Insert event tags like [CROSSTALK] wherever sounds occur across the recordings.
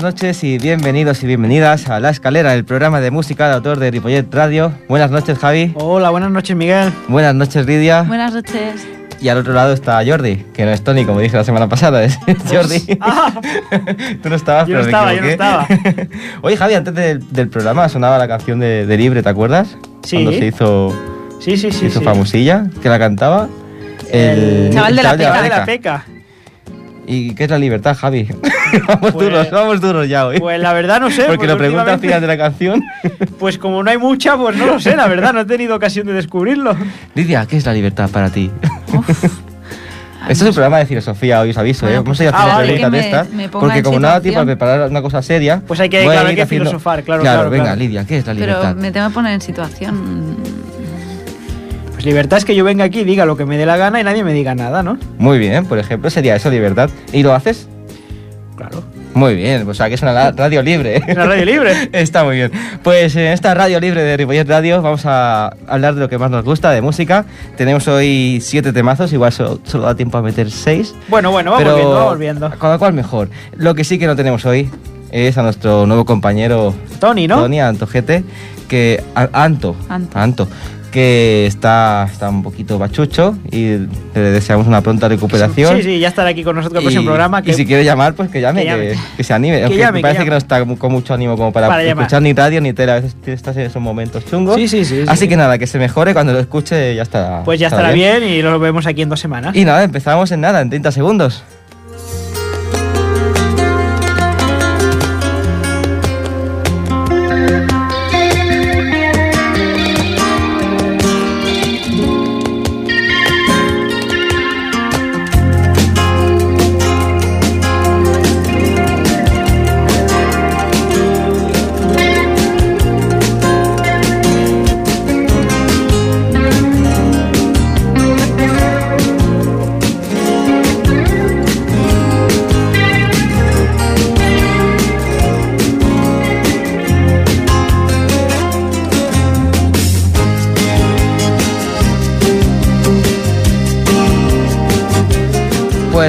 Buenas noches y bienvenidos y bienvenidas a La Escalera, el programa de música de autor de Ripollet Radio. Buenas noches, Javi. Hola, buenas noches, Miguel. Buenas noches, Lidia. Buenas noches. Y al otro lado está Jordi, que no es Tony, como dije la semana pasada, es [LAUGHS] Jordi. Ah, [LAUGHS] Tú no estabas, Yo no pero me estaba, yo no equivoqué. [LAUGHS] Oye, Javi, antes del, del programa sonaba la canción de, de Libre, ¿te acuerdas? Sí. Cuando se hizo, sí, sí, se sí. hizo sí. famosilla, que la cantaba. El chaval de la Chaval de la Peca. peca. ¿Y qué es la libertad, Javi? [LAUGHS] vamos Pues- duros, vamos duros ya hoy. Pues la verdad no sé. Porque lo pregunta al final de la canción. [LAUGHS] Pues como no hay mucha, pues no lo sé, la verdad, no he tenido ocasión de descubrirlo. Lidia, ¿qué es la libertad para ti? [LAUGHS] Esto es un programa de filosofía, hoy os aviso, ¿eh? Bueno, Vamos a ir ah, haciendo vale. preguntas de estas. me Porque como no da tiempo a situación. preparar una cosa seria. Pues hay que- claro, hay que haciendo- filosofar, claro, claro, venga, claro. Lidia, ¿qué es la Pero libertad? me tengo que poner en situación. Pues libertad es que yo venga aquí, diga lo que me dé la gana y nadie me diga nada, ¿no? Muy bien, por ejemplo, sería eso, libertad. ¿Y lo haces? Claro. Muy bien, o sea que es una la- [LAUGHS] radio libre. Una radio libre. [LAUGHS] Está muy bien. Pues en esta radio libre de Ripollet Radio vamos a hablar de lo que más nos gusta, de música. Tenemos hoy siete temazos, igual so- solo da tiempo a meter seis. Bueno, bueno, vamos pero viendo, vamos viendo. Cada cual mejor. Lo que sí que no tenemos hoy es a nuestro nuevo compañero Tony, ¿no? Tony Antojete, que a- Anto, Anto. Que está, está un poquito bachucho y le deseamos una pronta recuperación. Sí, sí, ya estará aquí con nosotros el Y, próximo programa. Que... y si quiere llamar, pues que llame, que que, llame. que se anime. Que llame, me que parece que, no está con mucho ánimo como para, Para llamar. escuchar ni radio ni tele. A veces estás en esos momentos chungos. Sí, sí, sí, Así sí. que nada, que se mejore. Cuando lo escuche ya estará. Pues ya estará bien. y lo vemos aquí en dos semanas. Y nada, empezamos en nada, en 30 segundos.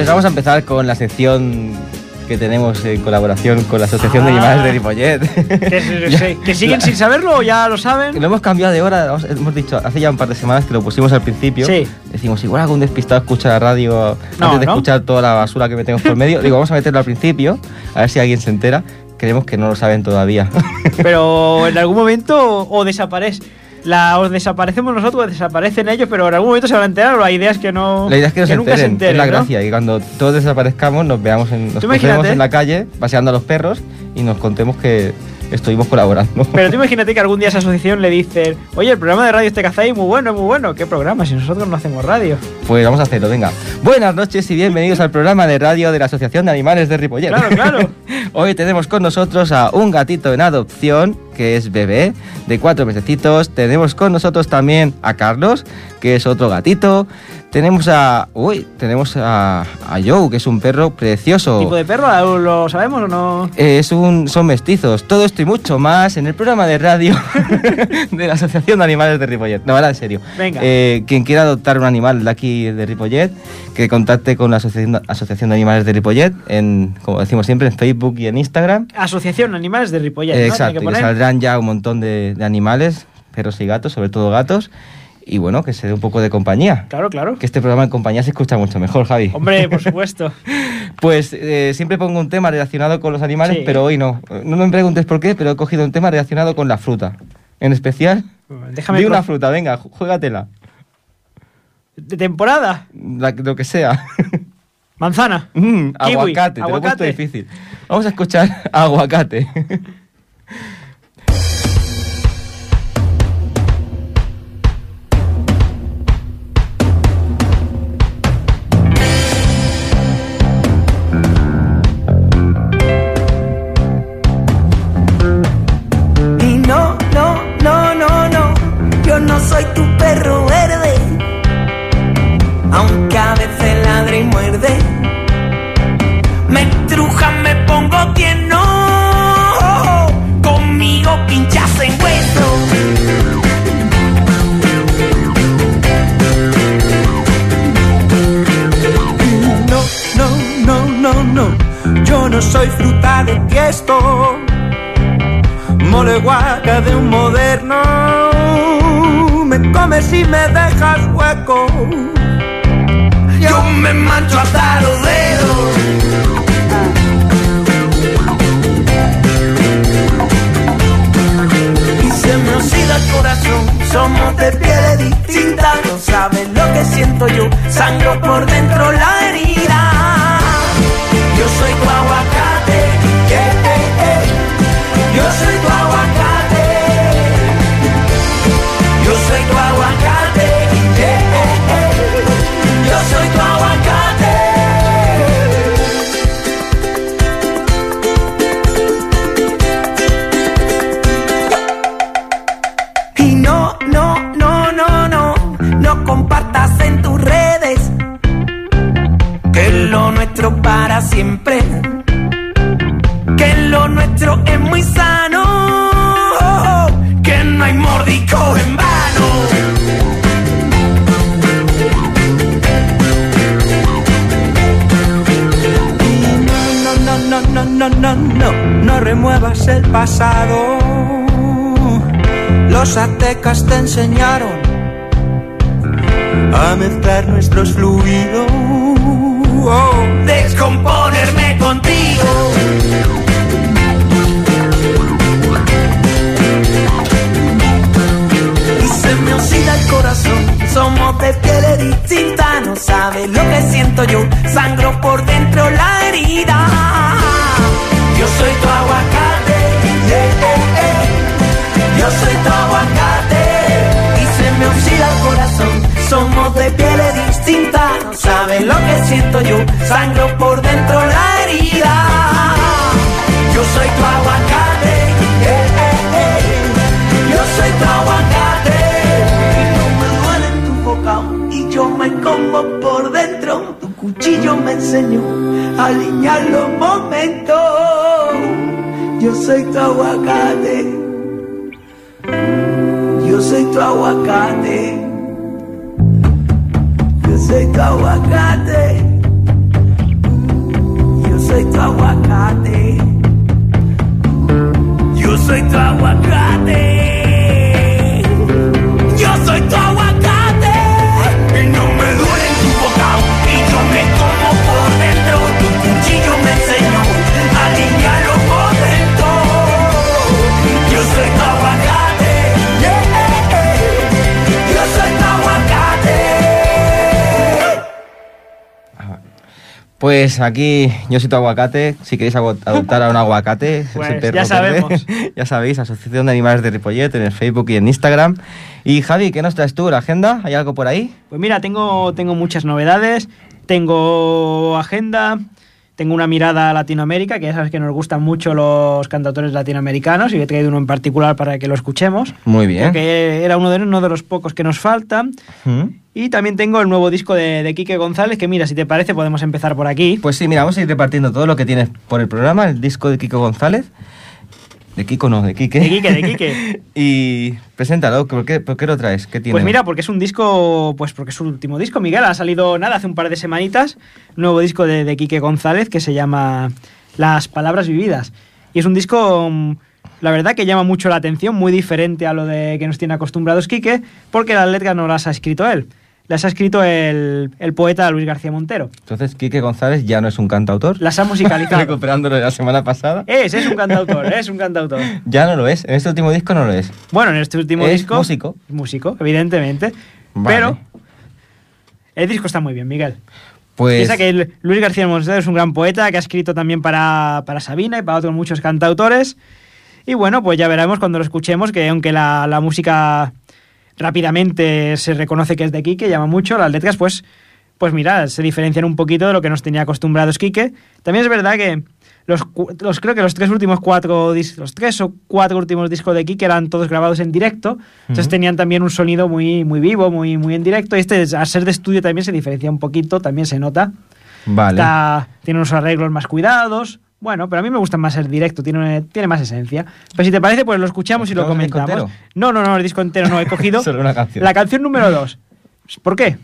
Pues vamos a empezar con la sección que tenemos en colaboración con la Asociación de Ah. Animales de Ripollet. Que, [LAUGHS] siguen sin saberlo o ya lo saben. Lo hemos cambiado de hora, hemos dicho hace ya un par de semanas que lo pusimos al principio. Sí. Decimos, igual algún despistado escucha la radio No, antes de ¿no? escuchar toda la basura que metemos por medio. Digo, vamos a meterlo al principio, a ver si alguien se entera. Creemos que no lo saben todavía. Pero [LAUGHS] en algún momento o desaparece. La, o desaparecemos nosotros o desaparecen ellos, pero en algún momento se van a enterar o la idea es que no. la idea es que nos nunca se enteren, enteren, es la ¿no? gracia, que cuando todos desaparezcamos nos veamos en, nos en la calle paseando a los perros y nos contemos que estuvimos colaborando. Pero tú [LAUGHS] imagínate que algún día esa asociación le dice, oye, el programa de radio este que hacéis muy bueno, muy bueno. ¿Qué programa? Si nosotros no hacemos radio. Pues vamos a hacerlo, venga. Buenas noches y bienvenidos al programa de radio de la Asociación de Animales de Ripollet. Claro, claro. [LAUGHS] Hoy tenemos con nosotros a un gatito en adopción, que es bebé, de cuatro mesecitos. Tenemos con nosotros también a Carlos, que es otro gatito. Tenemos a... Uy, tenemos a, a Joe, que es un perro precioso. ¿Tipo de perro? ¿Lo sabemos o no? Eh, es un, son mestizos. Todo esto y mucho más en el programa de radio [LAUGHS] de la Asociación de Animales de Ripollet. No, ahora en serio. Venga. Eh, quien quiera adoptar un animal de aquí de Ripollet, que contacte con la Asociación, Asociación de Animales de Ripollet, en, como decimos siempre, en Facebook y en Instagram. Asociación Animales de Ripollet, Eh, ¿no? exacto, que que poner. Ya un montón de, de animales, perros y gatos, sobre todo gatos. Y bueno, que se dé un poco de compañía. Claro, claro. Que este programa en compañía se escucha mucho mejor, Javi. Hombre, por [LAUGHS] supuesto. Pues eh, siempre pongo un tema relacionado con los animales, Sí. pero hoy no. No me preguntes por qué, pero he cogido un tema relacionado con la fruta. En especial, Déjame di una fruta, venga, ju- juégatela. ¿De temporada? La- lo que sea. Manzana. Mm, Kiwi, aguacate, te lo he puesto aguacate. difícil. Vamos a escuchar [LAUGHS] aguacate. Enseñaron a mezclar nuestros fluidos. Lo que siento yo. Sangro por dentro la herida. Yo soy tu aguacate, yo soy tu aguacate. Y no me duele tu bocado y yo me como por dentro. Tu cuchillo me enseñó a alinear los momentos. Yo soy tu aguacate. Yo soy tu aguacate. Soy mm, mm, tu aguacate. Yo soy tu aguacate. Yo soy tu aguacate. Yo soy tu aguacate. Pues aquí yo soy tu aguacate. Si queréis adoptar a un aguacate, es Pues perro ya verde. sabemos. [LAUGHS] ya sabéis, Asociación de Animales de Ripollet en el Facebook y en Instagram. Y Javi, ¿qué nos traes tú? ¿La agenda? ¿Hay algo por ahí? Pues mira, tengo, tengo muchas novedades, tengo agenda, tengo una mirada a Latinoamérica, que ya sabes que nos gustan mucho los cantautores latinoamericanos y he traído uno en particular para que lo escuchemos, Muy bien. que era uno de, uno de los pocos que nos faltan. ¿Mm? Y también tengo el nuevo disco de, de Quique González, que mira, si te parece podemos empezar por aquí. Pues sí, mira, vamos a ir repartiendo todo lo que tienes por el programa, el disco de Kiko González. De Kiko no, de Quique. De Quique, de Quique. [LAUGHS] y preséntalo, ¿por qué, por qué lo traes? ¿Qué tiene? Pues mira, porque es un disco, pues porque es su último disco, Miguel, ha salido nada, hace un par de semanitas, nuevo disco de, de Quique González que se llama Las Palabras Vividas. Y es un disco, mm, la verdad, que llama mucho la atención, muy diferente a lo de que nos tiene acostumbrados Quique, porque las letras no las ha escrito él, las ha escrito el, el poeta Luis García Montero. Entonces, Quique González ya no es un cantautor. Las ha musicalizado. [LAUGHS] Recuperándolo de la semana pasada. es, es un cantautor, es un cantautor. [LAUGHS] Ya no lo es. En este último disco no lo es. Bueno, en este último Es disco... músico. Músico, evidentemente. Vale. Pero el disco está muy bien, Miguel. Pues. Piensa que Luis García Montero es un gran poeta que ha escrito también para, para Sabina y para otros muchos cantautores. Y bueno, pues ya veremos cuando lo escuchemos que aunque la, la música rápidamente se reconoce que es de Quique, llama mucho, las letras pues, pues mira, se diferencian un poquito de lo que nos tenía acostumbrados Quique. También es verdad que los, los creo que los tres últimos cuatro los tres o cuatro últimos discos de Quique eran todos grabados en directo, entonces Ujú. tenían también un sonido muy, muy vivo, muy, muy en directo. Y este, al ser de estudio, también se diferencia un poquito, también se nota. Vale. Está- tiene unos arreglos más cuidados. Bueno, pero a mí me gusta más el directo, tiene, tiene más esencia. Pero si te parece, pues lo escuchamos y lo ¿Escuchamos el disco comentamos. No, no, no, el disco entero no he [LAUGHS] cogido. Solo una canción. La canción número dos. ¿Por qué?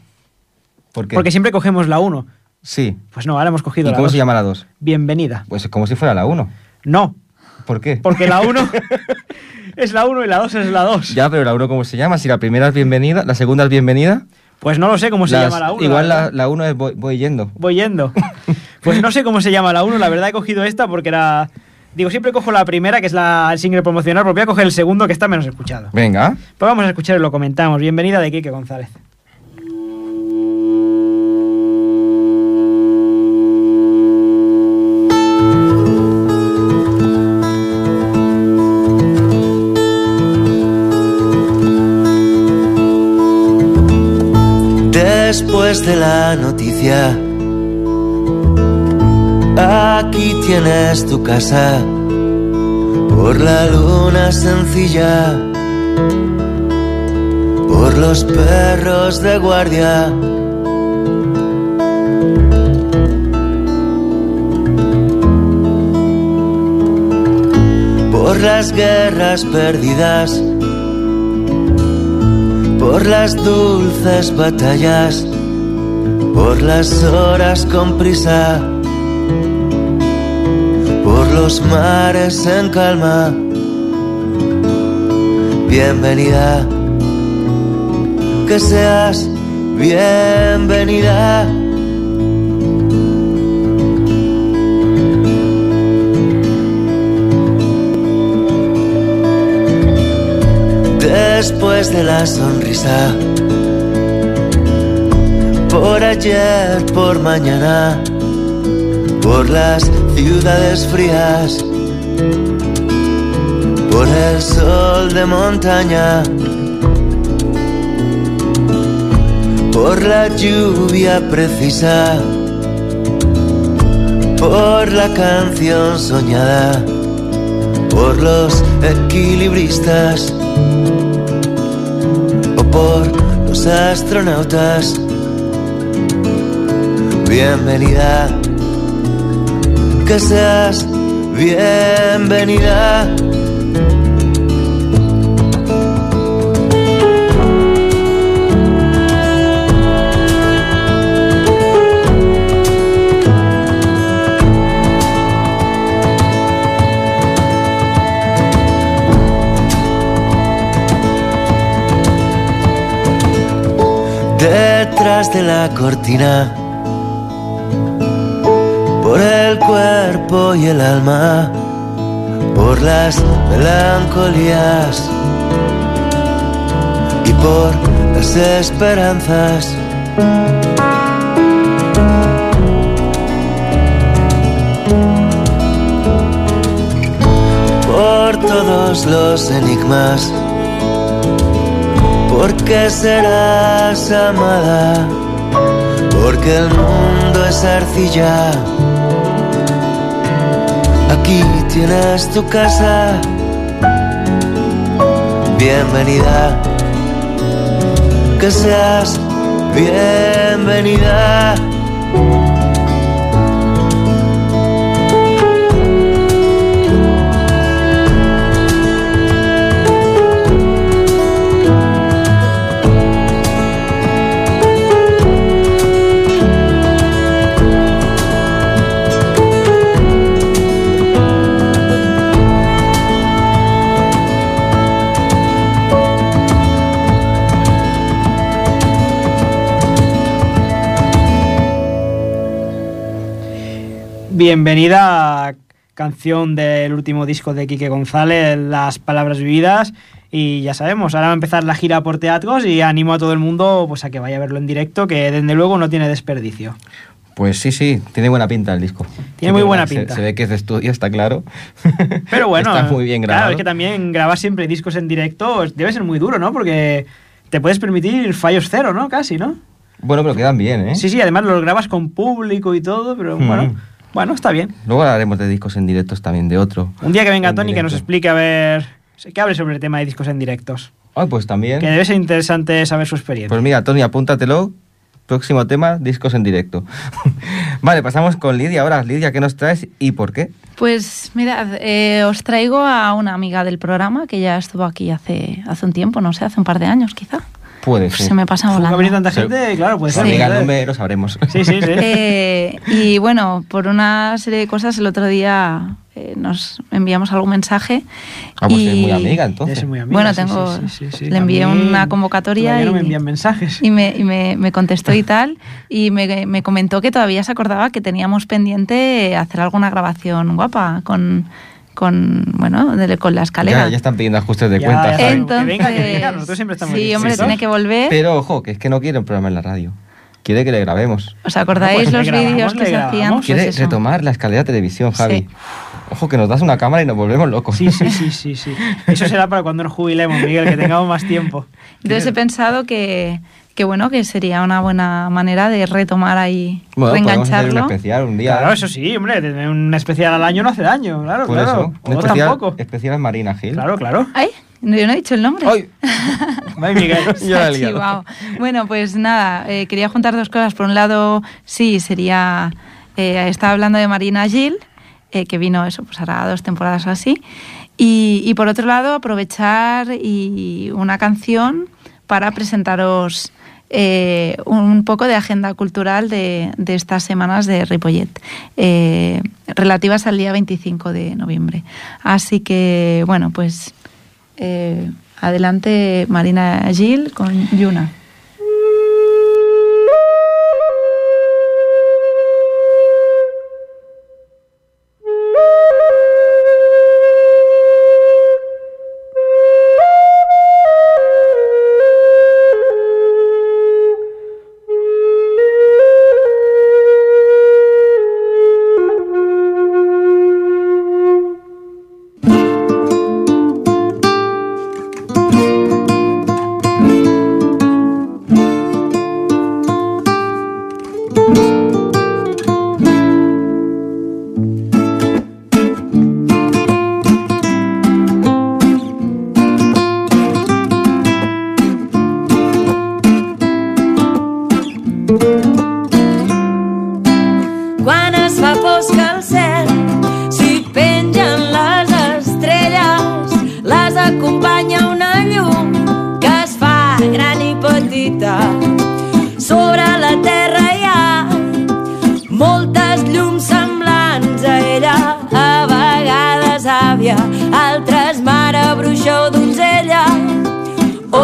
¿Por qué? Porque siempre cogemos la uno. Sí. Pues no, ahora hemos cogido ¿Y la cómo dos. se llama la 2? Bienvenida. Pues como si fuera la 1. No, ¿Por qué? porque la 1 [LAUGHS] es la 1 y la 2 es la 2. Ya, pero la 1 ¿cómo se llama? Si la primera es bienvenida, la segunda es bienvenida. Pues no lo sé cómo se Las- llama la 1. Igual la, la 1 es voy, voy yendo. Voy yendo. [LAUGHS] Pues no sé cómo se llama la 1, la verdad he cogido esta porque era... Digo, siempre cojo la primera, que es la el single promocional, pero voy a coger el segundo, que está menos escuchado. Venga. Pues vamos a escuchar y lo comentamos. Bienvenida de Quique González. Después de la noticia, aquí tienes tu casa por la luna sencilla, por los perros de guardia. Por las guerras perdidas, por las dulces batallas, por las horas con prisa, los mares en calma. Bienvenida, que seas bienvenida. Después de la sonrisa, por ayer, por mañana, por las ciudades frías, por el sol de montaña, por la lluvia precisa, por la canción soñada, por los equilibristas o por los astronautas. Bienvenida, que seas bienvenida. Detrás de la cortina, el cuerpo y el alma, por las melancolías y por las esperanzas. Por todos los enigmas porque serás amada, porque el mundo es arcilla. Aquí tienes tu casa, bienvenida, que seas bienvenida. Bienvenida, canción del último disco de Quique González, Las Palabras Vividas. Y ya sabemos, ahora va a empezar la gira por teatros y animo a todo el mundo pues, a que vaya a verlo en directo, que desde luego no tiene desperdicio. Pues sí, sí, tiene buena pinta el disco. Tiene muy buena se- pinta. Se, ve que es de estudio, está claro. [LAUGHS] Pero bueno, está muy bien grabado. Claro, es que también grabar siempre discos en directo debe ser muy duro, ¿no? Porque te puedes permitir fallos cero, ¿no? Casi, ¿no? Bueno, pero quedan bien, ¿eh? Sí, sí, además los grabas con público y todo, pero Mm. bueno, bueno, está bien. Luego hablaremos de discos en directos también, de otro. Un día que venga En Tony que nos explique a ver, que hable sobre el tema de discos en directos. Ay, pues también. Que debe ser interesante saber su experiencia. Pues mira, Tony, apúntatelo. Próximo tema, discos en directo. [LAUGHS] vale, pasamos con Lidia ahora. Lidia, ¿qué nos traes y por qué? Pues mirad, eh, os traigo a una amiga del programa que ya estuvo aquí hace, hace un tiempo, no sé, hace un par de años quizá. Puede ser. se me pasa Ha volando. venido tanta Sí. gente, claro, puede ser. llega el nombre, lo sabremos. Sí, sí, sí. [LAUGHS] Eh, y bueno, por una serie de cosas, el otro día eh, nos enviamos algún mensaje. Ah, pues y, es muy amiga, entonces. soy muy amiga, Bueno, sí, tengo- sí, sí, sí, sí. le envié mí una convocatoria todavía no me y- envían mensajes. Y, me, y me, me contestó y tal, y me, me comentó que todavía se acordaba que teníamos pendiente hacer alguna grabación guapa con, con bueno, de- con la escalera. Ya, ya están pidiendo ajustes de Ya, cuentas. Entonces, Que venga, que venga, nosotros siempre estamos sí, hombre, tiene que volver. Pero ojo, que es que no quiere un programa en la radio. Quiere que le grabemos. ¿Os acordáis Pues los vídeos que se hacían? Pues Quiere eso. retomar la escalera televisión, Javi. Sí. Ojo, que nos das una cámara y nos volvemos locos. Sí, sí, sí, sí, sí. [LAUGHS] Eso será para cuando nos jubilemos, Miguel, que tengamos más tiempo. Entonces he pensado que, que bueno, que sería una buena manera de retomar ahí, Bueno, podemos hacer un reengancharlo. especial un día. Claro, eso sí, hombre, tener un especial al año no hace daño, claro, Por claro. eso. Un especial, tampoco. especial es Marina Gil. Claro, claro. Ay, no, yo no he dicho el nombre. ¡Ay! [LAUGHS] Ay, Miguel. Bueno, pues nada, eh, quería juntar dos cosas. Por un lado, sí, sería. eh, estaba hablando de Marina Gil, eh, que vino eso, pues hará dos temporadas o así. Y, y por otro lado, aprovechar y una canción para presentaros eh, un poco de agenda cultural de, de estas semanas de Ripollet, eh, relativas al día 25 de noviembre. Así que, bueno, pues eh, adelante Marina Gil con Yuna.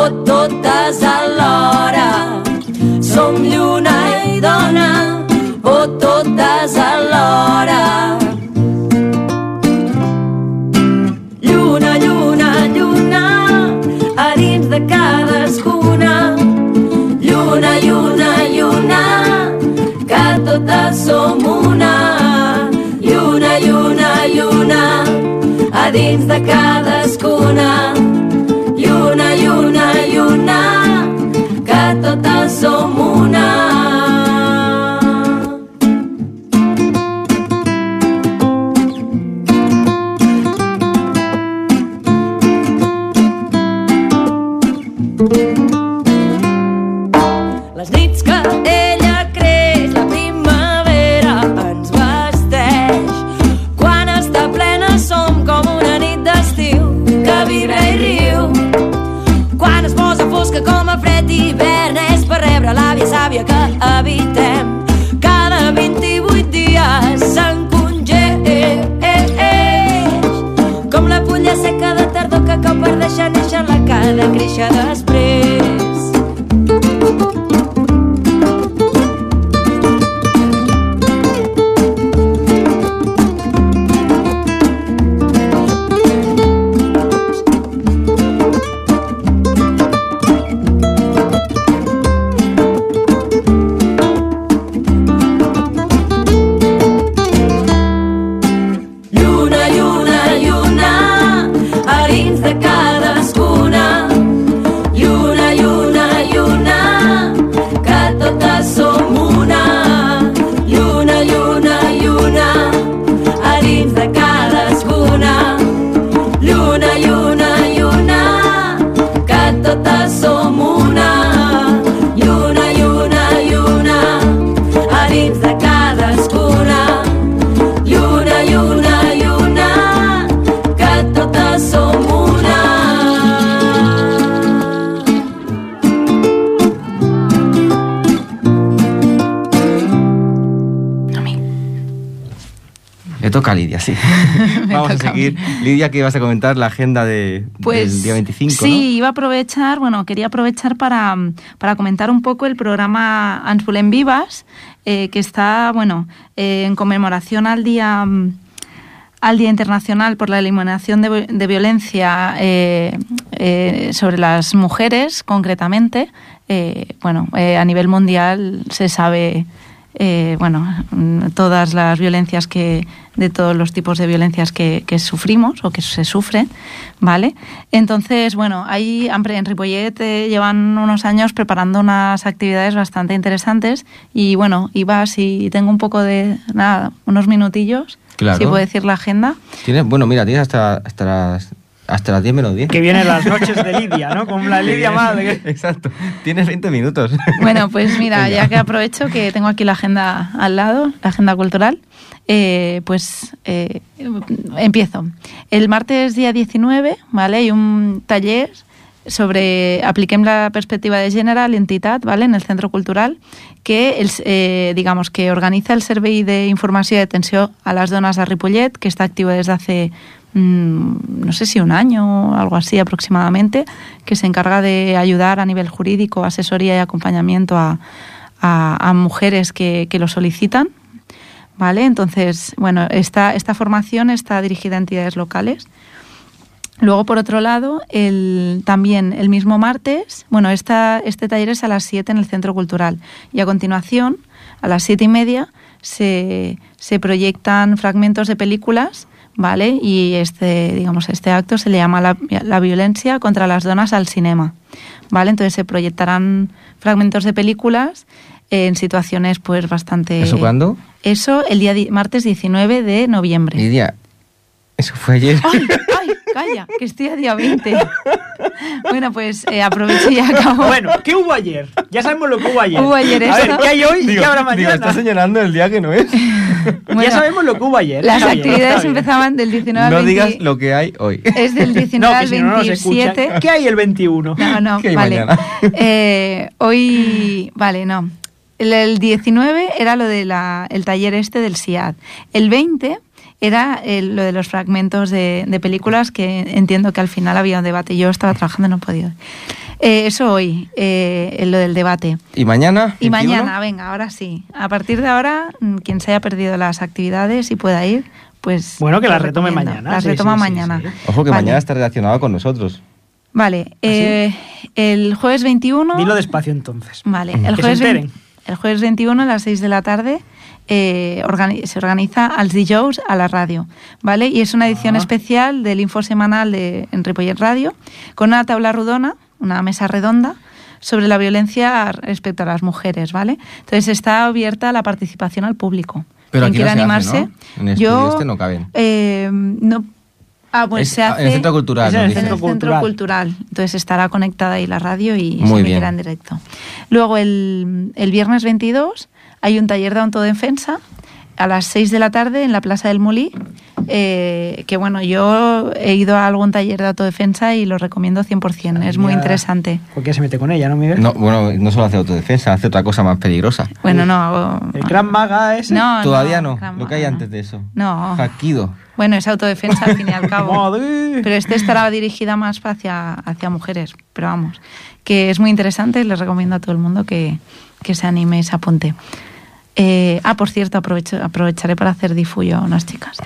O totes alhora. Som lluna i dona, o totes alhora. Lluna, lluna, lluna, a dins de cadascuna. Lluna, lluna, lluna, que totes som una. Lluna, lluna, lluna, a dins de cadascuna. una. Seguir. [LAUGHS] Lidia, que ibas a comentar la agenda de, Pues del día 25, sí, iba a aprovechar, bueno, quería aprovechar para, para comentar un poco el programa Anspulen Vivas, eh, que está, bueno, eh, en conmemoración al día al Día Internacional por la Eliminación de, vi- de Violencia eh, eh, sobre las mujeres, concretamente. Eh, bueno, a nivel mundial se sabe, eh, bueno, todas las violencias que, de todos los tipos de violencias que, que sufrimos o que se sufren, ¿vale? Entonces, bueno, ahí hambre, en Ripollet eh, llevan unos años preparando unas actividades bastante interesantes y bueno, iba si tengo un poco de, nada, unos minutillos, Claro. si puedo decir la agenda. ¿no? Tienes, bueno, mira, tienes hasta, hasta las, hasta las 10 menos 10. Que vienen las noches de Lidia, ¿no? Con la [LAUGHS] Lidia madre. Exacto. Tienes 20 minutos. Bueno, pues mira, Venga. ya que aprovecho que tengo aquí la agenda al lado, la agenda cultural, eh, pues eh, empiezo. El martes día 19, ¿vale? Hay un taller sobre apliquem la perspectiva de gènere a l'entitat ¿vale? en el centre cultural que els, eh, digamos que organiza el Servei d'Informació i Atenció a les Dones de Ripollet que està actiu des d'hace mm, no sé si un año algo así aproximadamente, que se encarga de ayudar a nivel jurídico, asesoría y acompañamiento a, mujeres que, lo solicitan. ¿Vale? Entonces, bueno, esta, esta formación está dirigida a entidades locales. Luego, por otro lado, el, también el mismo martes, bueno, esta, este taller es a las 7 en el Centro Cultural y a continuación, a las siete y media, se, se proyectan fragmentos de películas, ¿vale? Y este, digamos, este acto se le llama la, la violencia contra las donas al cinema, ¿vale? Entonces se proyectarán fragmentos de películas en situaciones pues bastante... ¿Eso cuándo? Eso el día di- martes 19 de noviembre. Lidia, eso fue ayer. ¡Ay, ay, calla! Que estoy a día 20. Bueno, pues eh, aprovecho y acabo. Bueno, ¿qué hubo ayer? Ya sabemos lo que hubo ayer. Hubo ayer A ver, esto. ¿qué hay hoy y Digo, qué habrá digo, mañana? está señalando el día que no es. Bueno, ya sabemos lo que hubo ayer. Las actividades empezaban del 19 No al 20. digas lo que hay hoy. Es del 19 [LAUGHS] No, que al si no, no nos escuchan. 27. ¿Qué hay el 21? No, no, ¿Qué hay vale. [LAUGHS] Eh, hoy, vale, no. El, el 19 era lo del el taller este del SIAD. El 20 era el- lo de los fragmentos de, de películas que entiendo que al final había un debate. Yo estaba trabajando y no he podido. Eh, eso hoy, eh, lo del debate. ¿Y mañana? Y 21? mañana, venga, ahora sí. A partir de ahora, mm, quien se haya perdido las actividades y pueda ir, pues... Bueno, que las retome mañana, Las sí, retoma sí, mañana. sí. Ojo que Vale. mañana está relacionado con nosotros. Vale, eh, el jueves 21... Dilo despacio entonces. Vale, Que el se jueves, enteren. vein- el jueves 21 a las 6 de la tarde eh, organi- se organiza als dijous a la radio, ¿vale? Y es una edición Ah. especial del info semanal de en Ripollet Radio con una tabla rodona, una mesa redonda sobre la violencia respecto a las mujeres, ¿vale? Entonces está abierta la participación al público. Pero Quien aquí quiera no se animarse, hace, ¿no? En el yo este no caben. eh, no Ah, pues Es- se hace en el centro cultural, en el Centro centro cultural. cultural. Entonces estará conectada ahí la radio y Muy se emitirá en directo. Luego el, el viernes 22 hay un taller de autodefensa a las 6 de la tarde en la Plaza del Molí. eh, que bueno, yo he ido a algún taller de autodefensa y lo recomiendo 100%. es muy interesante. ¿Por qué se mete con ella, no, Miguel? No, bueno, no solo hace autodefensa, hace otra cosa más peligrosa. Bueno, no hago. El Gran Maga ese. No, Todavía no, Gran lo que hay antes de eso. No. Hakido. Bueno, es autodefensa al fin y al [LAUGHS] cabo. Madre. Pero este estará dirigida más hacia, hacia mujeres. Pero vamos, que es muy interesante y les recomiendo a todo el mundo que, que se anime y se apunte. Eh, ah, por cierto, aprovecho, aprovecharé para hacer difullo a unas chicas.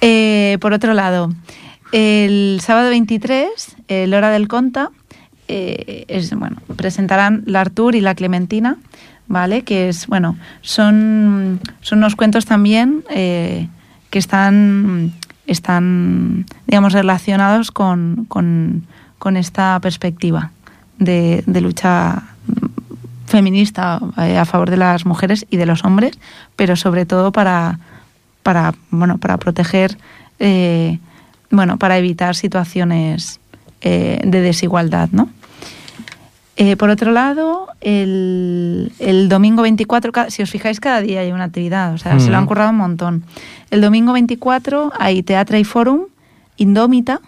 Eh, por otro lado, el sábado 23, el Hora del Conta, eh, es, bueno, presentarán la Artur y la Clementina, ¿vale? Que es, bueno, son, son unos cuentos también eh, que están, están, digamos, relacionados con, con, esta perspectiva de lucha feminista eh, a favor de las mujeres y de los hombres, pero sobre todo para, para, bueno, para proteger, eh, bueno, para evitar situaciones eh, de desigualdad, ¿no? Eh, por otro lado, el, el domingo 24, ca- si os fijáis, cada día hay una actividad, o sea, se lo han Ujú. currado un montón. El domingo 24 hay Teatra y Fórum, Indómita,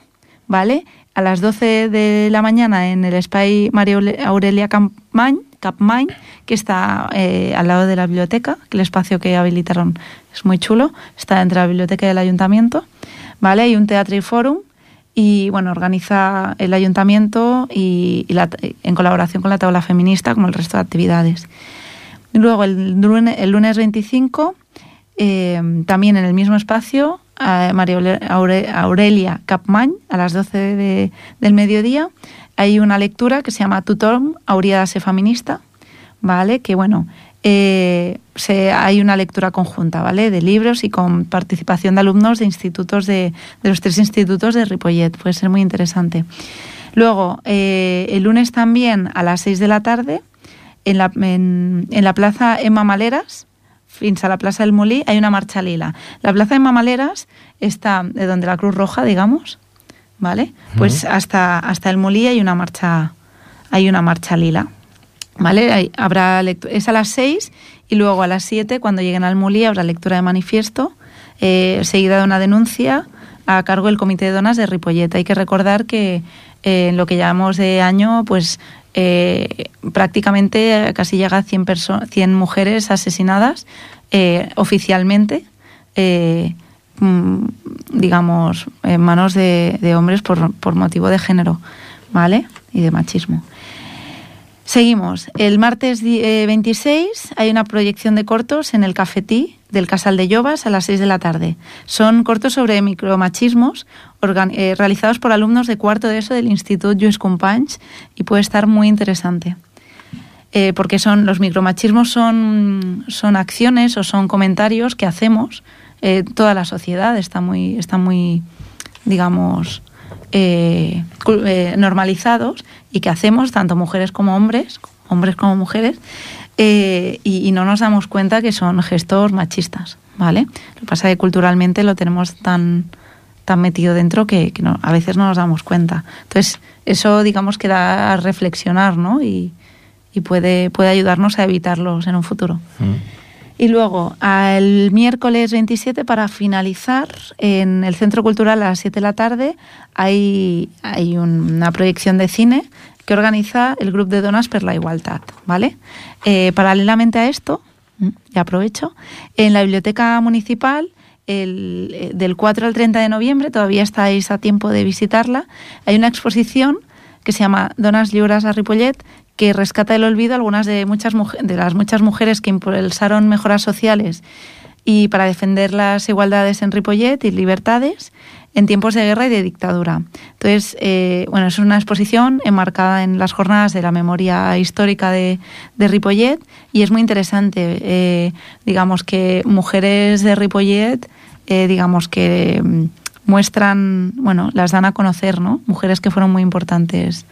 ¿vale? A las 12 de la mañana en el Spy María Aure- Aurelia Campmany Capmany, que está eh, al lado de la biblioteca, el espacio que habilitaron es muy chulo, está entre la biblioteca y el ayuntamiento, ¿vale? Hay un teatro y forum y bueno, organiza el ayuntamiento y, en colaboración con la tabla feminista, como el resto de actividades. Luego el lunes, el lunes 25, eh, también en el mismo espacio, a María Aure- Aure- Aurelia Capmany, a las 12 de- del mediodía, hay una lectura que se llama Tutor Auriadase Feminista, ¿vale? Que bueno, eh, se, hay una lectura conjunta, ¿vale? De libros y con participación de alumnos de institutos de, de los tres institutos de Ripollet. Puede ser muy interesante. Luego, eh, el lunes también a las 6 de la tarde, en la, en, en la plaza Emma Maleras, fins a la plaza del Molí, hay una marcha lila. La plaza Emma Maleras está de donde la Cruz Roja, digamos, ¿vale? Pues hasta, hasta el Molí hay una marcha, hay una marcha lila. ¿Vale? Hay- habrá es a las 6 y luego a las 7, cuando lleguen al Muli, habrá lectura de manifiesto, eh, seguida de una denuncia a cargo del Comité de Donas de Ripollet. Hay que recordar que eh, en lo que llamamos de año, pues eh, prácticamente casi llega a 100, perso- 100 mujeres asesinadas eh, oficialmente, eh, mm, digamos, en manos de, hombres por, por motivo de género, ¿vale? Y de machismo. Seguimos. El martes di- eh, 26 hay una proyección de cortos en el cafetí del Casal de Llovas a las 6 de la tarde. Son cortos sobre micromachismos eh, realizados por alumnos de cuarto de eso del Instituto Lluís Companys y puede estar muy interesante. Eh, porque son los micromachismos son, son acciones o son comentarios que hacemos eh, toda la sociedad está muy está muy digamos normalizados y que hacemos tanto mujeres como hombres hombres como mujeres eh, y, y no nos damos cuenta que son gestos machistas vale lo que pasa es que culturalmente lo tenemos tan tan metido dentro que, que no- a veces no nos damos cuenta. Entonces eso digamos que da a reflexionar no y, y puede, puede ayudarnos a evitarlos en un futuro. Y luego, el miércoles 27, para finalizar, en el Centro Cultural a las 7 de la tarde hay, hay una proyección de cine que organiza el Grupo de Donas per la Igualdad, ¿vale? Eh, paralelamente a esto, mm, ya aprovecho, en la Biblioteca Municipal, eh, del 4 al 30 de noviembre, todavía estáis a tiempo de visitarla, hay una exposición que se llama Donas Lliures a Ripollet, que rescata el olvido algunas de, muchas de las muchas mujeres que impulsaron mejoras sociales y para defender las igualdades en Ripollet y libertades en tiempos de guerra y de dictadura. Entonces, eh, bueno, es una exposición enmarcada en las jornadas de la memoria histórica de, de Ripollet y es muy interesante. eh, digamos que mujeres de Ripollet, eh, digamos que mm, muestran, bueno, las dan a conocer, ¿no? Mujeres que fueron muy importantes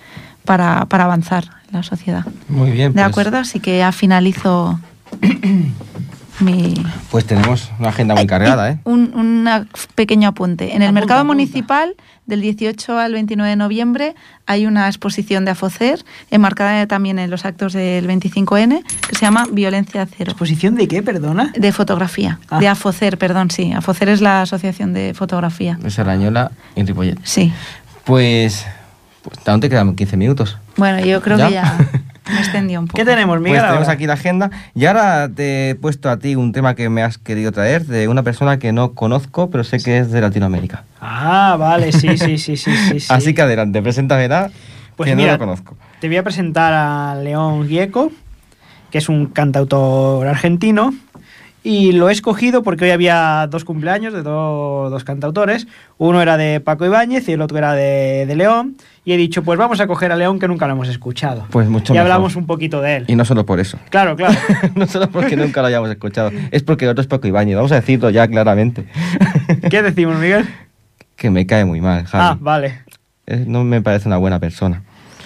para, para avanzar en la sociedad. Muy bien. ¿De pues- acuerdo? Así que ya finalizo [COUGHS] mi... Pues tenemos una agenda muy cargada, ¿eh? Un, un pequeño apunte. En el Apunta, mercado apunta. municipal, del 18 al 29 de noviembre, hay una exposición de Afocer, enmarcada también en los actos del 25N, que se llama Violencia Cero. ¿Exposición de qué, perdona? De fotografía. Ah. De Afocer, perdón, sí. Afocer es la asociación de fotografía. De Serrañola y Ripollet. Sí. Pues, pues aún te quedan 15 minutos. Bueno, yo creo ¿Ya? que ya [LAUGHS] me extendí un poco. ¿Qué tenemos, Miguel? Pues tenemos aquí la agenda. Y ahora te he puesto a ti un tema que me has querido traer de una persona que no conozco, pero sé que es de Latinoamérica. Ah, vale, sí, sí, sí, sí, sí. [LAUGHS] sí. Así que adelante, preséntamela, Pues que mira, no lo conozco. Te voy a presentar a León Gieco, que es un cantautor argentino. Y lo he escogido porque hoy había dos cumpleaños de do- dos cantautores. Uno era de Paco Ibáñez y el otro era de, de León. Y he dicho, pues vamos a coger a León que nunca lo hemos escuchado. Pues mucho y mejor. hablamos un poquito de él. Y no solo por eso. Claro, claro. [LAUGHS] no solo porque nunca lo hayamos escuchado. Es porque el otro es Paco Ibáñez. Vamos a decirlo ya claramente. [LAUGHS] ¿Qué decimos, Miguel? que me cae muy mal, Javi. Ah, vale. Es- No me parece una buena persona.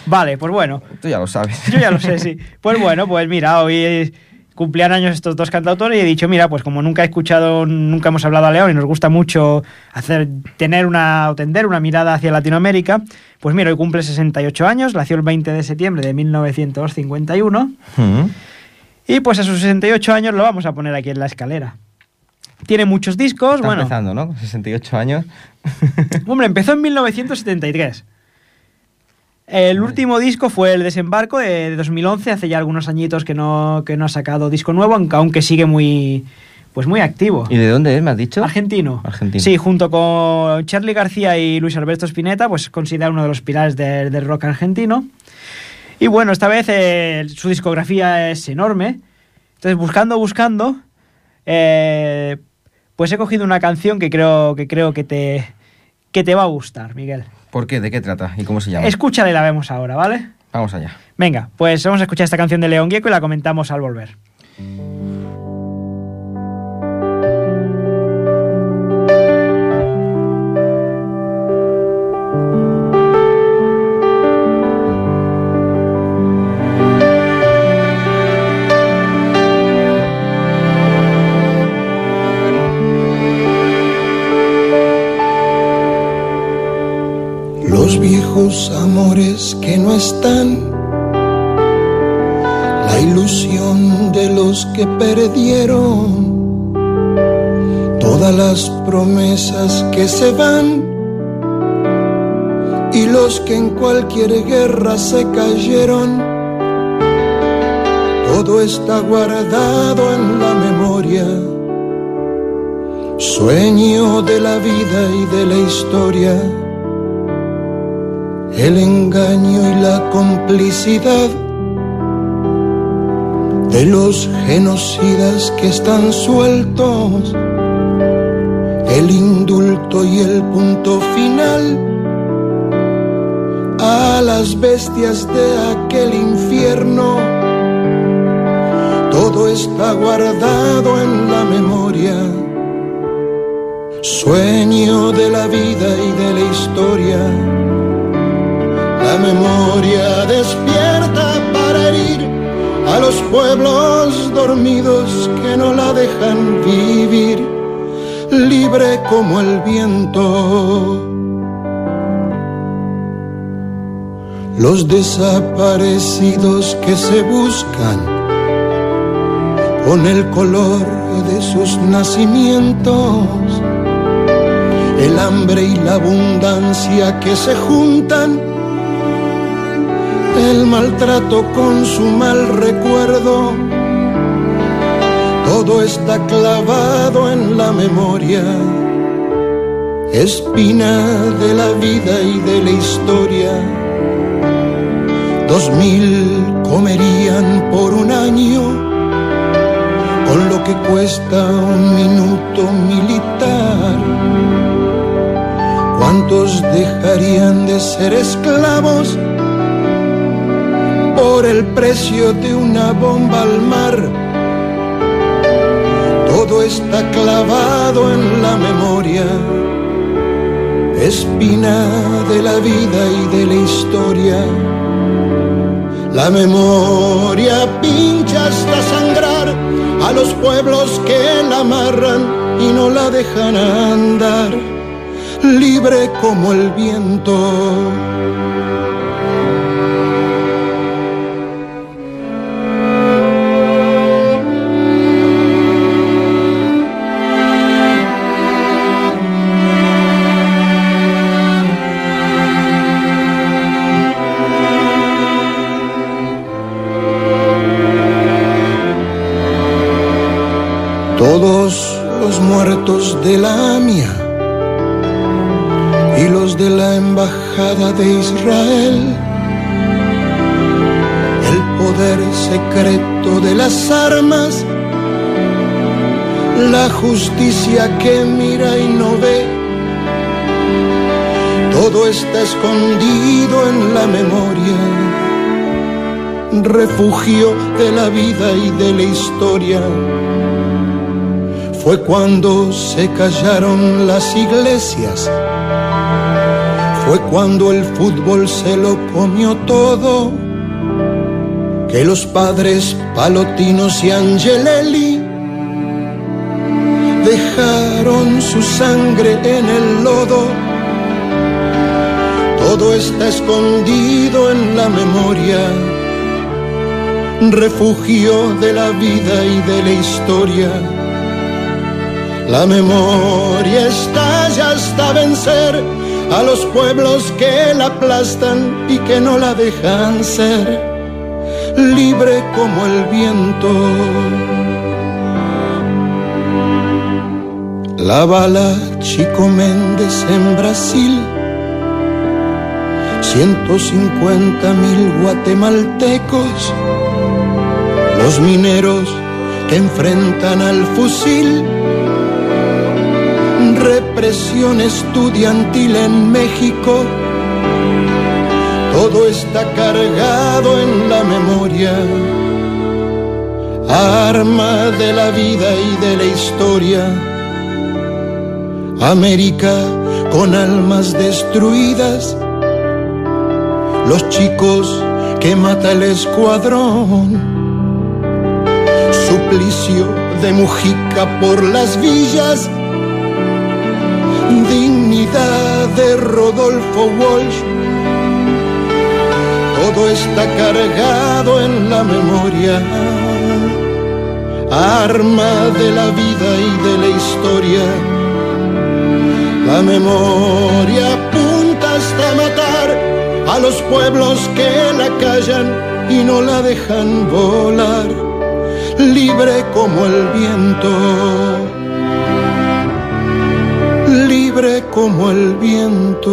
Vale, pues bueno. Tú ya lo sabes. Yo ya lo sé, [LAUGHS] sí. Pues bueno, pues mira, hoy cumplían años estos dos cantautores y he dicho, mira, pues como nunca he escuchado, nunca hemos hablado a León y nos gusta mucho hacer, tener una, o tender una mirada hacia Latinoamérica, pues mira, hoy cumple 68 años, nació el 20 de septiembre de 1951 Mm. y pues a sus 68 años lo vamos a poner aquí en la escalera. Tiene muchos discos, Está bueno, empezando, ¿no? 68 años. [LAUGHS] hombre, empezó en 1973. El último disco fue El Desembarco de, de 2011, hace ya algunos añitos que no, que no ha sacado disco nuevo, aunque, aunque sigue muy, pues muy activo. ¿Y de dónde es, me has dicho? Argentino. Argentino. Sí, junto con Charlie García y Luis Alberto Spinetta, pues considera uno de los pilares del, del rock argentino. Y bueno, esta vez eh, su discografía es enorme. Entonces, buscando, buscando, eh, pues he cogido una canción que creo que, creo que, te, que te va a gustar, Miguel. ¿Por qué? ¿De qué trata? ¿Y cómo se llama? Escúchala y la vemos ahora, ¿vale? Vamos allá. Venga, pues vamos a escuchar esta canción de León Gieco y la comentamos al volver. Viejos amores que no están, la ilusión de los que perdieron, todas las promesas que se van. Y los que en cualquier guerra se cayeron. Todo está guardado en la memoria, sueño de la vida y de la historia el engaño y la complicidad de los genocidas que están sueltos, el indulto y el punto final a las bestias de aquel infierno. Todo está guardado en la memoria, sueño de la vida y de la historia la memoria despierta para herir a los pueblos dormidos que no la dejan vivir, libre como el viento. Los desaparecidos que se buscan con el color de sus nacimientos, el hambre y la abundancia que se juntan el maltrato con su mal recuerdo. Todo está clavado en la memoria, espina de la vida y de la historia. Dos mil comerían por un año con lo que cuesta un minuto militar. ¿Cuántos dejarían de ser esclavos? Por el precio de una bomba al mar. Todo está clavado en la memoria, espina de la vida y de la historia. La memoria pincha hasta sangrar a los pueblos que la amarran y no la dejan andar, libre como el viento. Todos los muertos de la AMIA y los de la Embajada de Israel, el poder secreto de las armas, la justicia que mira y no ve, todo está escondido en la memoria, refugio de la vida y de la historia fue cuando se callaron las iglesias, fue cuando el fútbol se lo comió todo, que los padres Palotinos y Angelelli dejaron su sangre en el lodo. Todo está escondido en la memoria, refugio de la vida y de la historia. La memoria estalla hasta vencer a los pueblos que la aplastan y que no la dejan ser. Libre como el viento. La bala Chico Méndez en Brasil, 150 mil guatemaltecos, los mineros que enfrentan al fusil represión estudiantil en México. Todo está cargado en la memoria, arma de la vida y de la historia. América con almas destruidas, los chicos que mata el escuadrón, suplicio de Mujica por las villas dignidad de Rodolfo Walsh. Todo está cargado en la memoria, arma de la vida y de la historia. La memoria apunta hasta matar a los pueblos que la callan y no la dejan volar, libre como el viento libre como el viento.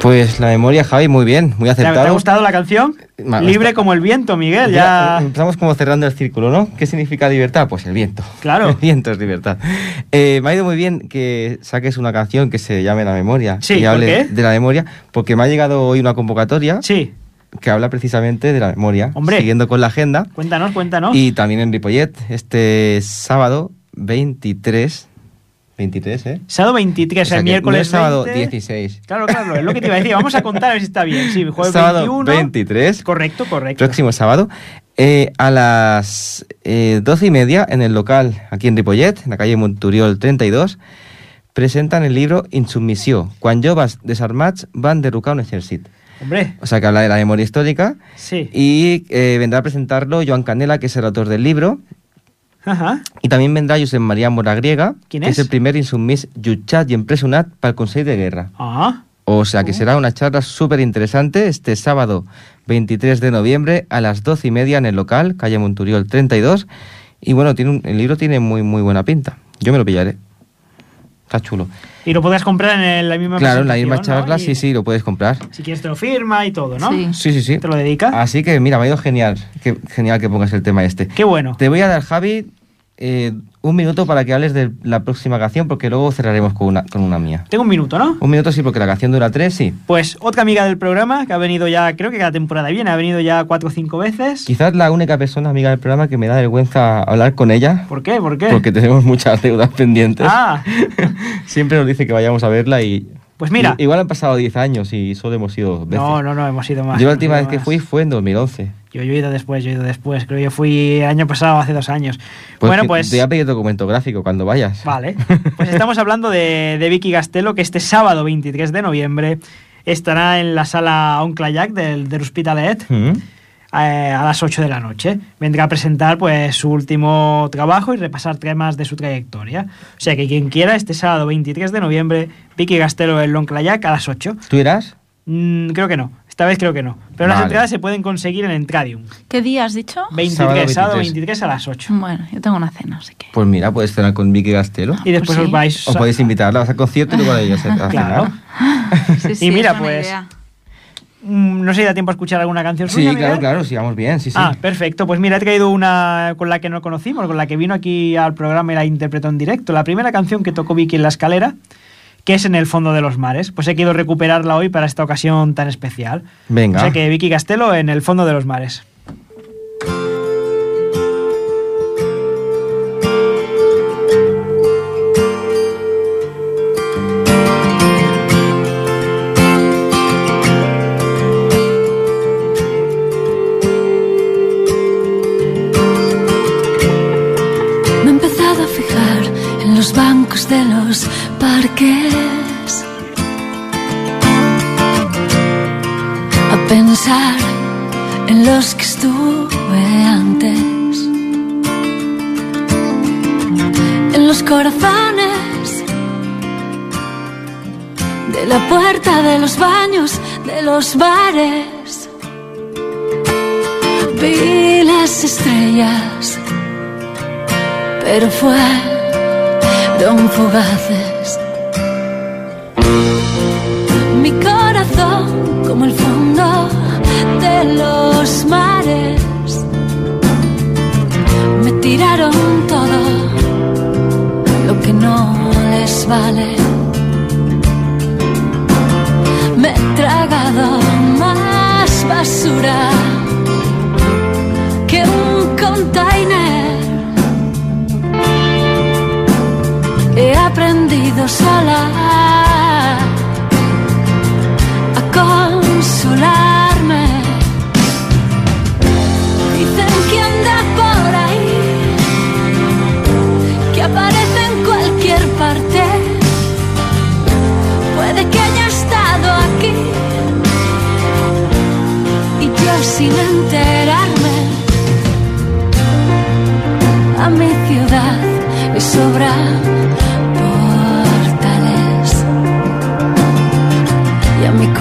Pues la memoria, Javi, muy bien, muy ¿Te ha- acertado. ¿Te ha gustado la canción? Ma- Libre está- como el viento, Miguel. Ya Ya. estamos como cerrando el círculo, ¿no? ¿Qué significa libertad? Pues el viento. Claro. [LAUGHS] El viento es libertad. Eh, me ha ido muy bien que saques una canción que se llame La Memoria. Sí, y ¿por hable qué? de la memoria, porque me ha llegado hoy una convocatoria Sí, que habla precisamente de la memoria, Hombre. siguiendo con la agenda. cuéntanos, cuéntanos. Y también en Ripollet, este sábado 23, 23, ¿eh? Sábado 23, O sea el miércoles no es sábado 20. 16. Claro, claro, es lo que te iba a decir. Vamos a contar a ver si está bien. Sí, jueves sábado 21. 23, Correcto, correcto. próximo sábado, eh, a las eh, 12 y media en el local aquí en Ripollet, en la calle Monturiol 32, presentan el libro Insubmissió, quan joves desarmats van derrocar un ejército. Hombre, O sea que habla de la memoria histórica sí. y eh, vendrá a presentarlo Joan Canela, que es el autor del libro, Ajá. y también vendrá Josep María Moragriega, ¿Quién que es? es el primer insubmís jutjat y empresonat para el Consell de Guerra. Ah, O sea que será una charla súper interesante este sábado 23 de noviembre a las 12 y media en el local, calle Monturiol 32. Y bueno, tiene un- el libro tiene muy, muy buena pinta. Yo me lo pillaré. Está chulo. y lo podrás comprar en la misma Claro, en la misma charla sí, sí, lo puedes comprar. Si quieres te lo firma y todo, ¿no? Sí. Sí, sí, sí. ¿Te lo dedica? Así que mira, me ha ido genial. Qué genial que pongas el tema este. Qué bueno. Te voy a dar, Javi, eh, un minuto para que hables de la próxima canción, porque luego cerraremos con una, con una mía. Tengo un minuto, ¿no? Un minuto sí, porque la canción dura tres, sí. Pues otra amiga del programa que ha venido ya, creo que cada temporada viene, ha venido ya cuatro o cinco veces. Quizás la única persona amiga del programa que me da vergüenza hablar con ella, ¿Por qué? ¿Por qué? porque tenemos muchas deudas pendientes. Ah, [LAUGHS] Siempre nos dice que vayamos a verla y... Pues mira. Igual han pasado 10 años y solo hemos ido dos veces. no, no, no, hemos ido más. Yo la última vez que fui fue en 2011. Yo, yo he ido después, yo he ido después. Creo que yo fui año pasado, hace dos años. bueno, que pues... Te voy a pedir documento gráfico cuando vayas. Vale. [LAUGHS] Pues estamos hablando de, de Vicky Gastelo, que este sábado 23 de noviembre estará en la sala Onclayac del, del Hospitalet Mm. eh, a las 8 de la noche. Vendrá a presentar pues su último trabajo y repasar temas de su trayectoria. O sea que quien quiera, este sábado 23 de noviembre, Vicky Gastelo en Onclayac a las 8. ¿Tú irás? Mm, creo que no. Esta vez creo que no. Pero las Vale. entradas se pueden conseguir en Entradium. ¿Qué día has dicho? 23, Sábado sábado 23. 23 a las 8. Bueno, yo tengo una cena, así que. Pues mira, puedes cenar con Vicky Gastelo. Y después Pues sí. os vais... O podéis invitarla, vas al concierto y luego a ella a cenar. Claro. [LAUGHS] Sí, sí, Y mira, pues, idea. Mm, No sé si da tiempo a escuchar alguna canción Sí, suya, claro, Miguel. claro, sigamos bien, sí, sí. Ah, perfecto. Pues mira, he traído una con la que no conocimos, con la que vino aquí al programa y la interpretó en directo. La primera canción que tocó Vicky en la escalera, que es En el fondo de los mares. Pues he querido recuperarla hoy para esta ocasión tan especial. Venga. O sea que Vicky Castelo en el fondo de los mares. Me he empezado a fijar en los bancos de los parques. A pensar en los que estuve antes. corazones, de la puerta de los baños, de los bares. Vi las estrellas, pero fueron fugaces. Como el fondo de los mares. Me tiraron todo lo que no les vale. Me he tragado más basura que un container. He aprendido sola consolarme. Dicen que anda por ahí, que aparece en cualquier parte. Puede que haya estado aquí y yo sin enterarme. A mi ciudad le sobran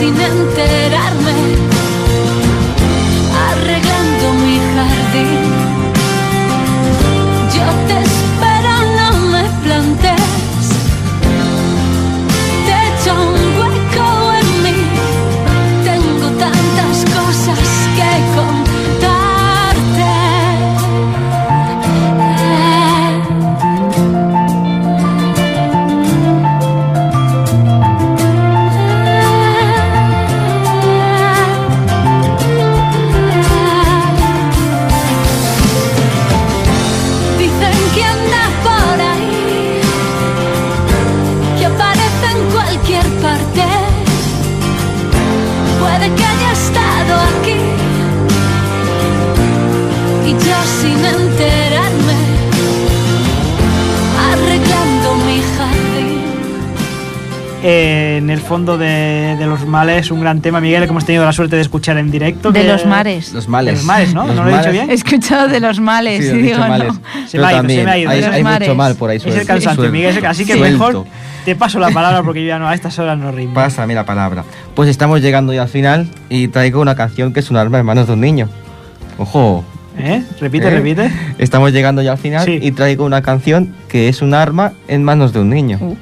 sin fondo de, de los males, un gran tema, Miguel, que hemos tenido la suerte de escuchar en directo. De que- los mares. Los males. De los males, ¿no? Los ¿No lo he dicho bien? He escuchado de los males Sí, y digo, males. no. Se me ha ido, también se me ha ido. Hay, hay mucho mares. mal por ahí Es el suelto. suelto. Miguel, así que Suelto. mejor te paso la palabra porque yo ya no, a estas horas no rimo. Pásame la palabra. Pues estamos llegando ya al final y traigo una canción que es un arma en manos de un niño. Ojo. ¿Eh? Repite, ¿eh? repite. Estamos llegando ya al final Sí. y traigo una canción que es un arma en manos de un niño. Uh.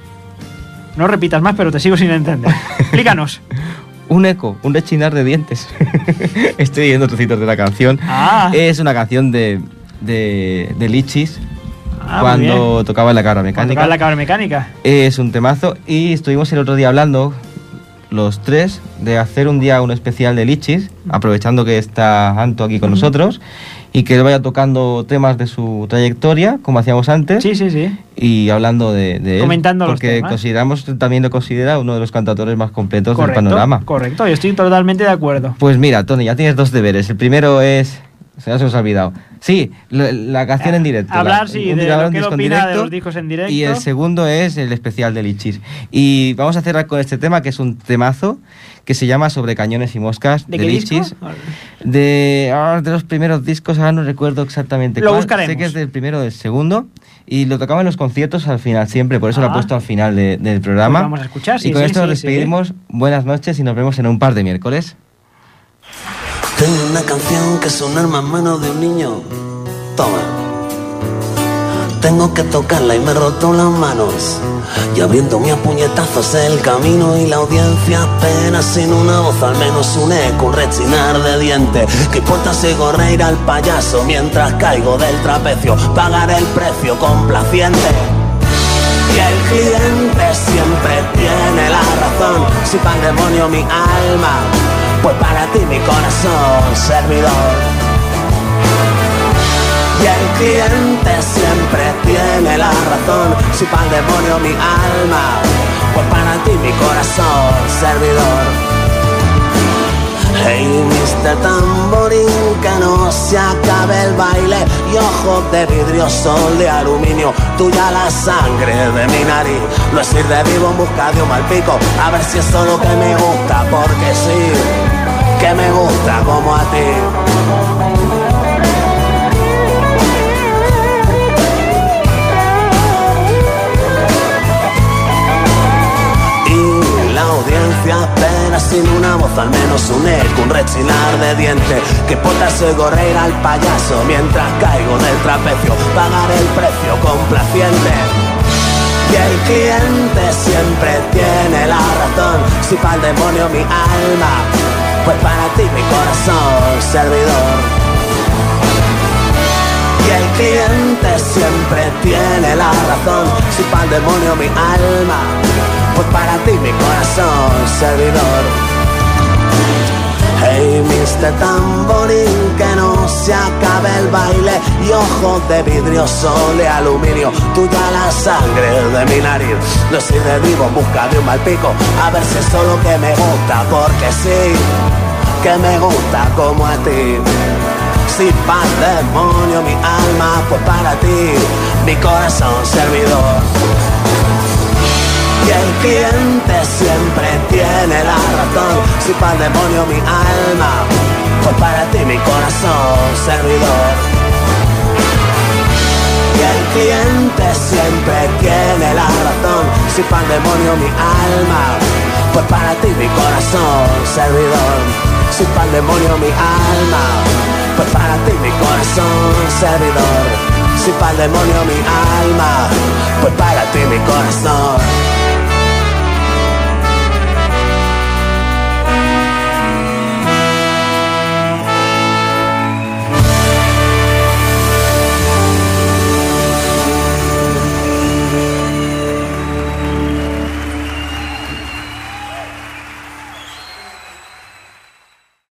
No repitas más, pero te sigo sin entender. Explícanos. [LAUGHS] Un eco, un rechinar de dientes. [LAUGHS] Estoy viendo trocitos de la canción. Ah. Es una canción de, de, de Lichis Ah, cuando tocaba la cabra Cuando mecánica. tocaba la cabra mecánica. Es un temazo y estuvimos el otro día hablando los tres de hacer un día un especial de Lichis, aprovechando que está Anto aquí con nosotros y que vaya tocando temas de su trayectoria, como hacíamos antes, Sí, sí, sí. y hablando de, de él, Comentando los porque temas. consideramos, también lo considera uno de los cantautores más completos del panorama. Correcto, yo estoy totalmente de acuerdo. Pues mira, Tony, ya tienes dos deberes. El primero es... Se nos ha olvidado. Sí, la, la canción en directo. Hablar, la- sí, un de lo un que opina de los discos en directo. Y el segundo es el especial de Lichis. Y vamos a cerrar con este tema, que es un temazo, que se llama Sobre cañones y moscas, ¿De de? Lichis. De, ah, de los primeros discos, ahora no recuerdo exactamente Lo cuál. buscaremos. Sé que es del primero o del segundo. Y lo tocaba en los conciertos al final siempre, por eso lo Ah. he puesto al final de- del programa. Pues vamos a escuchar, sí, y con sí, esto nos sí, sí. despedimos. Buenas noches y nos vemos en un par de miércoles. Tengo una canción que arma en manos de un niño. Toma. Tengo que tocarla y me roto las manos. Y abriéndome a puñetazos el camino y la audiencia apenas sin una voz, al menos un eco, un rechinar de dientes. ¿Qué importa si reír al payaso mientras caigo del trapecio? Pagar el precio complaciente. Y el cliente siempre tiene la razón. si el demonio mi alma, pues para ti mi corazón servidor. Y el cliente siempre tiene la razón, si para demonio mi alma, pues para ti mi corazón servidor. Hey, Mr. Tamborín, que no se acabe el baile y ojos de vidrio, sol de aluminio, tuya la sangre de mi nariz. No es ir de vivo en busca de un mal pico, a ver si es solo que me gusta, porque sí, que me gusta como a ti. Sin una voz, al menos un eco, un rechinar de dientes. Que puta se reír al payaso mientras caigo del trapecio, pagar el precio complaciente. Y el cliente siempre tiene la razón, si para el demonio mi alma, pues para ti mi corazón servidor. Y el cliente siempre tiene la razón, si para el demonio mi alma, pues para ti mi corazón servidor. Hey, Mr. Tamborín, que no se acabe el baile y ojos de vidrio, sol de aluminio, tuya la sangre de mi nariz. No soy de vivo busca de un mal pico, a ver si es solo que me gusta, porque sí, que me gusta como a ti. Si para el demonio mi alma, pues para ti mi corazón servidor. Y el cliente siempre tiene la razón. Si para el demonio mi alma, pues para ti mi corazón servidor. Y el cliente siempre tiene la razón. Si para el demonio mi alma, pues para ti mi corazón servidor. Si para el demonio mi alma, pues para ti mi corazón servidor. Si para el demonio mi alma, pues para ti mi corazón